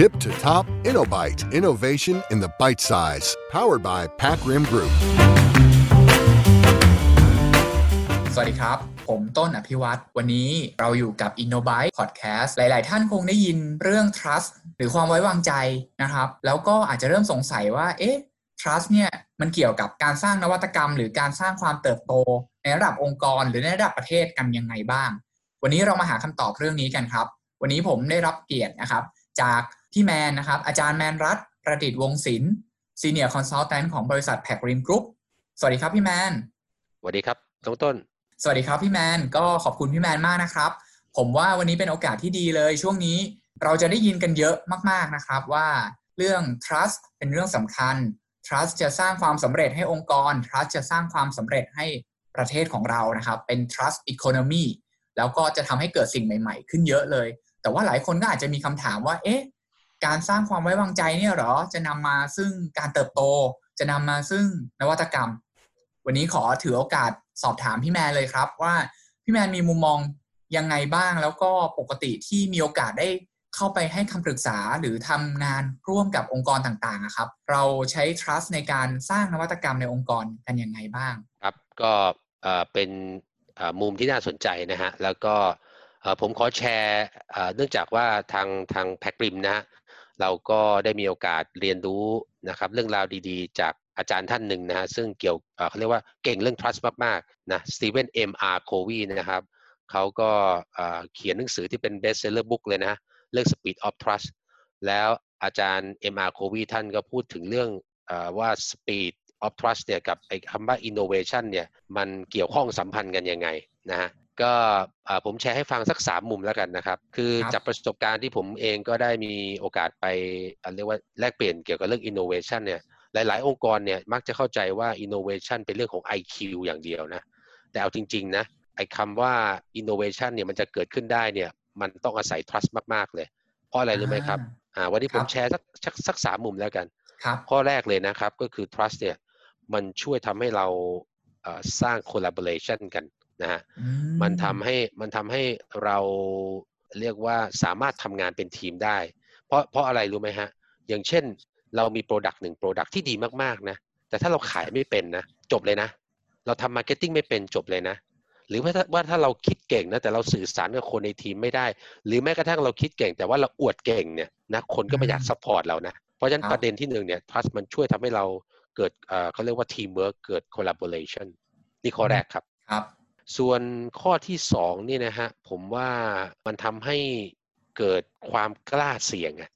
Tip to top InnoBite. Innovation in the bite size. Powered by Pac Rim Group. สวัสดีครับ ผมต้นอภิวัตรวันนี้เราอยู่กับ InnoBite Podcast หลาย ๆ ท่านคงได้ยินเรื่อง trust หรือความไว้วางใจนะครับ แล้วก็อาจจะเริ่มสงสัยว่า เอ๊ะ trust เนี่ย มันเกี่ยวกับการสร้างนวัตกรรม หรือการสร้างความเติบโต ในระดับองค์กร หรือในระดับประเทศกันยังไงบ้าง วันนี้เรามาหาคำตอบเรื่องนี้กันครับ วันนี้ผมได้รับเกียรตินะครับ จาก พี่แมนนะครับ อาจารย์แมนรัตน์ประดิษฐ์วงศิลป์ Senior Consultant ของบริษัท Pac Rim Group สวัสดีครับพี่แมนสวัสดีครับน้องต้น สวัสดีครับพี่แมนก็ขอบคุณพี่แมนมากนะครับ ผมว่าวันนี้เป็นโอกาสที่ดีเลย ช่วงนี้เราจะได้ยินกันเยอะมากๆนะครับว่าเรื่อง trust เป็นเรื่องสำคัญ trust จะสร้างความสำเร็จให้องค์กร trust จะสร้างความสำเร็จให้ประเทศของเรานะครับ เป็น trust economy แล้วก็จะทำให้เกิดสิ่งใหม่ ๆ ขึ้นเยอะเลย แต่ว่าหลายคนก็อาจจะมีคำถามว่า เอ๊ะ การสร้างความไว้วางใจเนี่ยหรอจะนำมาซึ่งการเติบโต จะนำมาซึ่งนวัตกรรม วันนี้ขอถือโอกาสสอบถามพี่แมนเลยครับ ว่าพี่แมนมีมุมมองยังไงบ้างแล้วก็ปกติที่มีโอกาสได้เข้าไปให้คำปรึกษาหรือทำงานร่วมกับองค์กรต่างๆครับ เราใช้ trust ในการสร้างนวัตกรรมในองค์กรกันยังไงบ้าง ครับก็เป็นมุมที่น่าสนใจนะฮะแล้วก็ผมขอแชร์เนื่องจากว่าทางทางแพคริมนะฮะ เราก็ได้มีโอกาสเรียนรู้นะครับเรื่องราวดีๆ จากอาจารย์ท่านหนึ่งนะฮะซึ่งเกี่ยวเขาเรียกว่าเก่งเรื่อง trust มากๆนะสตีเวนเอ็มอาร์โควีนะครับเขาก็เขียนหนังสือที่เป็น best seller book เลยนะเรื่อง speed of trust แล้วอาจารย์เอ็มอาร์โควีท่านก็พูดถึงเรื่องว่า speed of trust เนี่ยกับไอ้คำว่า innovation เนี่ยมันเกี่ยวข้องสัมพันธ์กันยังไงนะฮะ ก็ผมแชร์ให้ฟังสักสามมุมแล้วกันนะครับ คือจากประสบการณ์ที่ผมเองก็ได้มีโอกาสไปเรียกว่าแลกเปลี่ยนเกี่ยวกับเรื่อง innovation เนี่ยหลาย ๆ องค์กรเนี่ยมักจะเข้าใจว่า innovation เป็นเรื่องของ IQ อย่างเดียวนะ แต่เอาจริง ๆ นะไอ้คำว่า innovation เนี่ยมันจะเกิดขึ้นได้เนี่ยมันต้องอาศัย trust มาก ๆ เลย เพราะอะไรรู้ไหมครับอ่าวันนี้ผมแชร์สักสักสักสามมุมแล้วกัน ข้อแรกเลยนะครับก็คือ trust เนี่ยมันช่วยทำให้เราสร้าง collaboration กัน นะฮะมันทำให้มันทำให้เราเรียกว่าสามารถทำงานเป็นทีมได้ เพราะเพราะอะไรรู้ไหมฮะ อย่างเช่นเรามี product หนึ่ง product ที่ดีมากๆนะแต่ถ้าเราขายไม่เป็นนะจบเลยนะ เราทำ marketing ไม่เป็นจบเลยนะ หรือว่าถ้าว่าถ้าเราคิดเก่งนะแต่เราสื่อสารกับคนในทีมไม่ได้ หรือแม้กระทั่งเราคิดเก่ง แต่ว่าเราอวดเก่งเนี่ยนะคนก็ไม่อยาก support เรานะเพราะฉะนั้นประเด็นที่หนึ่งเนี่ย trust มันช่วยทำให้เราเกิดเขาเรียกว่าทีมเวิร์กเกิด collaboration นี่ข้อแรกครับครับ ส่วนข้อที่สองนี่นะฮะผมว่ามันทำให้เกิดความกล้าเสี่ยงอะ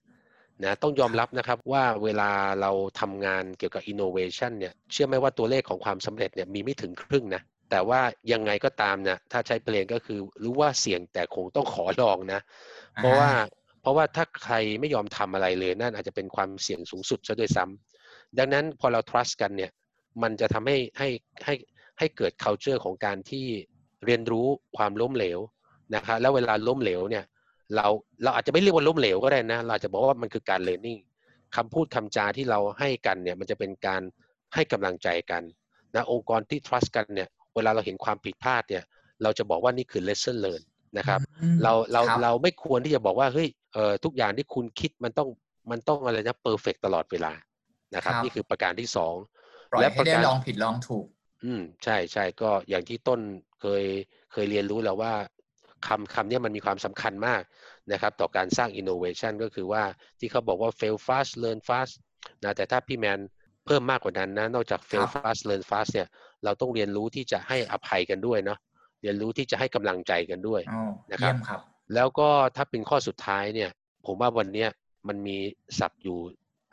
นะต้องยอมรับนะครับว่าเวลาเราทำงานเกี่ยวกับ innovation เนี่ยเชื่อไหมว่าตัวเลขของความสำเร็จเนี่ยมีไม่ถึงครึ่งนะแต่ว่ายังไงก็ตามนะถ้าใช้เพลงก็คือรู้ว่าเสี่ยงแต่คงต้องขอลองนะ เพราะว่าเพราะว่าถ้าใครไม่ยอมทำอะไรเลยนั่นอาจจะเป็นความเสี่ยงสูงสุดซะด้วยซ้ำดังนั้นพอเรา trust กันเนี่ยมันจะทำให้ให้ให้ ให้เกิด culture ของการที่เรียนรู้ความล้มเหลวนะครับแล้วเวลาล้มเหลวเนี่ยเราเราอาจจะไม่เรียกว่าล้มเหลวก็ได้นะ เราจะบอกว่ามันคือการเรียนรู้คำพูดคำจาที่เราให้กันเนี่ยมันจะเป็นการให้กำลังใจกันนะองค์กรที่ trust กันเนี่ยเวลาเราเห็นความผิดพลาดเนี่ยเราจะบอกว่านี่คือ lesson learn นะครับเราเราเราไม่ควรที่จะบอกว่าเฮ้ยเอ่อทุกอย่างที่คุณคิดมันต้องมันต้องอะไรนะ perfect ตลอดเวลานะครับ นี่คือประการที่สองและประการลองผิดลองถูก อืม ใช่ ใช่ ก็อย่างที่ต้นเคย เคยเรียนรู้แล้วว่าคำคำนี้มันมีความสำคัญมากนะครับ ต่อการสร้าง innovation ก็คือว่าที่เขาบอกว่า fail fast learn fast นะแต่ถ้าพี่แมนเพิ่มมากกว่านั้นนะ นอกจาก fail fast learn fast เนี่ย เราต้องเรียนรู้ที่จะให้อภัยกันด้วยเนาะเรียนรู้ที่จะให้กำลังใจกันด้วยนะครับรบแล้วก็ถ้าเป็นข้อสุดท้ายเนี่ย ผมว่าวันนี้มันมีศัพท์อยู่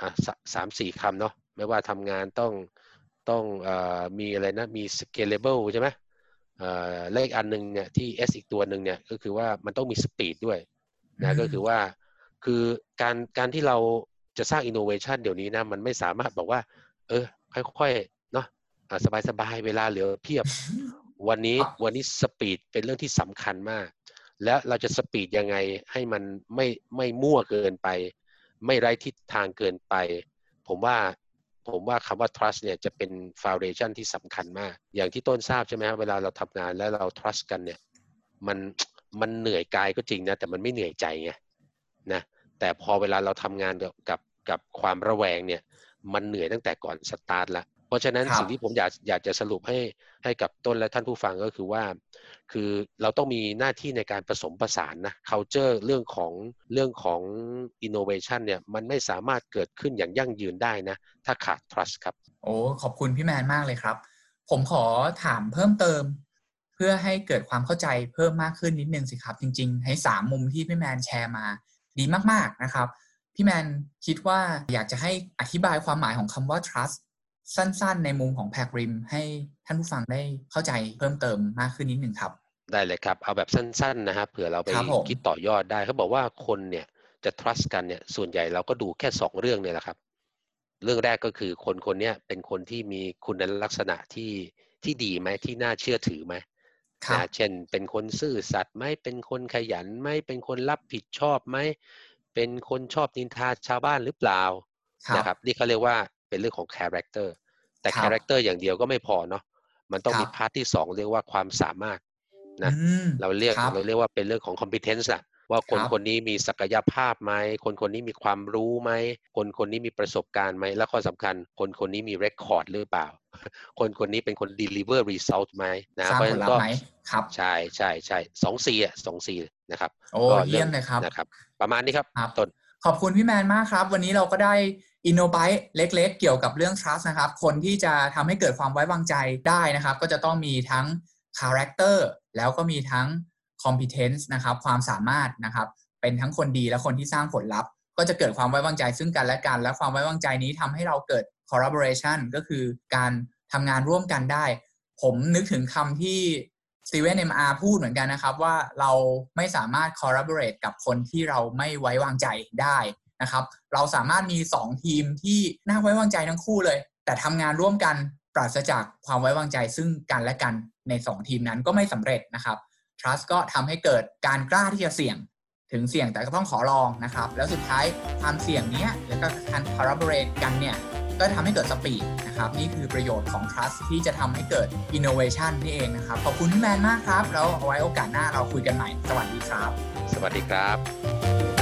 อะสามสี่คำเนาะไม่ว่าทำงานต้อง ต้องอมีอะไรนะ มี scalable ใช่ไหมและอีกอันหนึ่งเนี่ยที่ S อีกตัวหนึ่งเนี่ยก็คือว่ามันต้องมี speed ด้วยนะก็คือว่าคือการการที่เราจะสร้างอินโนเวชันเดี๋ยวนี้นะมันไม่สามารถบอกว่า เออ ค่อยๆเนาะสบายๆเวลาเหลือเพียบ วันนี้วันนี้ speed เป็นเรื่องที่สำคัญมาก และเราจะ speed ยังไงให้มันไม่ไม่มั่วเกินไป ไม่ไร้ทิศทางเกินไป ผมว่า ผมว่าคำว่า trust เนี่ยจะเป็น foundation ที่สำคัญมาก อย่างที่ต้นทราบใช่ไหมครับเวลาเราทำงานแล้วเรา trust กันเนี่ยมันมันเหนื่อยกายก็จริงนะแต่มันไม่เหนื่อยใจไงนะแต่พอเวลาเราทำงานกับกับกับความระแวงเนี่ยมันเหนื่อยตั้งแต่ก่อนสตาร์ทแล้ว ราะฉะนั้นสิ่งที่ผมอยากอยากจะสรุปให้ให้กับต้นและท่านผู้ฟังก็คือว่า คือเราต้องมีหน้าที่ในการผสมผสานนะ culture เรื่องของเรื่องของ innovation เนี่ยมันไม่สามารถเกิดขึ้นอย่างยั่งยืนได้นะ ถ้าขาด trust ครับ โอ้ขอบคุณพี่แมนมากเลยครับ ผมขอถามเพิ่มเติม เพื่อให้เกิดความเข้าใจเพิ่มมากขึ้นนิดนึงสิครับ จริง ๆ ให้สามมุมที่พี่แมนแชร์มาดีมากๆนะครับพี่แมนคิดว่าอยากจะให้อธิบายความหมายของคำว่า trust สั้นๆ ในมุมของแพกริมให้ท่านผู้ฟังได้เข้าใจเพิ่มเติมมากขึ้นนิดนึงครับ ได้เลยครับ เอาแบบสั้นๆนะครับเผื่อเราไปคิดต่อยอดได้เขาบอกว่าคนเนี่ยจะ trust กันเนี่ยส่วนใหญ่เราก็ดูแค่สองเรื่องเนี่ยแหละครับ เรื่องแรกก็คือคนคนนี้เป็นคนที่มีคุณลักษณะที่ที่ดีไหมที่น่าเชื่อถือไหมนะเช่น เป็นคนซื่อสัตย์ไหมเป็นคนขยันไหมเป็นคนรับผิดชอบไหมเป็นคนชอบนินทาชาวบ้านหรือเปล่านะครับนี่เขาเรียกว่า เป็นเรื่องของ character แต่ character อย่างเดียวก็ไม่พอเนาะมันต้องมี part ที่สองเรียกว่าความสามารถนะเราเรียกเราเรียกว่าเป็นเรื่องของ competence อะว่าคนคนนี้มีศักยภาพไหม คนคนนี้มีความรู้ไหม คนคนนี้มีประสบการณ์ไหม และข้อสำคัญ คนคนนี้มี record หรือเปล่า คนคนนี้เป็นคน deliver result ไหมนะเพราะฉะนั้นก็ครับใช่ใช่ใช่สอง C อะสอง C นะครับโอ้เยี่ยมเลยครับนะครับ ประมาณนี้ครับต้นขอบคุณพี่แมนมากครับ วันนี้เราก็ได้ อินโนไบต์เล็กๆ เกี่ยวกับเรื่อง trust นะครับ คนที่จะทำให้เกิดความไว้วางใจได้นะครับ ก็จะต้องมีทั้ง character แล้วก็มีทั้ง competence นะครับ ความสามารถนะครับ เป็นทั้งคนดีและคนที่สร้างผลลัพธ์ ก็จะเกิดความไว้วางใจซึ่งกันและกัน และความไว้วางใจนี้ทำให้เราเกิด collaboration ก็คือการทำงานร่วมกันได้ ผมนึกถึงคำที่สตีเวนเอ็มอาร์พูดเหมือนกันนะครับว่าเราไม่สามารถ collaborate กับคนที่เราไม่ไว้วางใจได้ นะครับเราสามารถมี 2 ทีมที่น่าไว้วางใจทั้งคู่เลย แต่ทำงานร่วมกันปราศจากความไว้วางใจซึ่งกันและกันใน 2 ทีมนั้นก็ไม่สำเร็จนะครับ trust ก็ทำให้เกิดการกล้าที่จะเสี่ยง ถึงเสี่ยงแต่ก็ต้องขอลองนะครับ แล้วสุดท้ายความเสี่ยงนี้แล้วก็การ collaborate กันเนี่ยก็ทำให้เกิดสปีดนะครับ นี่คือประโยชน์ของ trust ที่จะทำให้เกิด innovation นี่เองนะครับ ขอบคุณแมนมากครับ แล้วเอาไว้โอกาสหน้าเราคุยกันใหม่ สวัสดีครับ สวัสดีครับ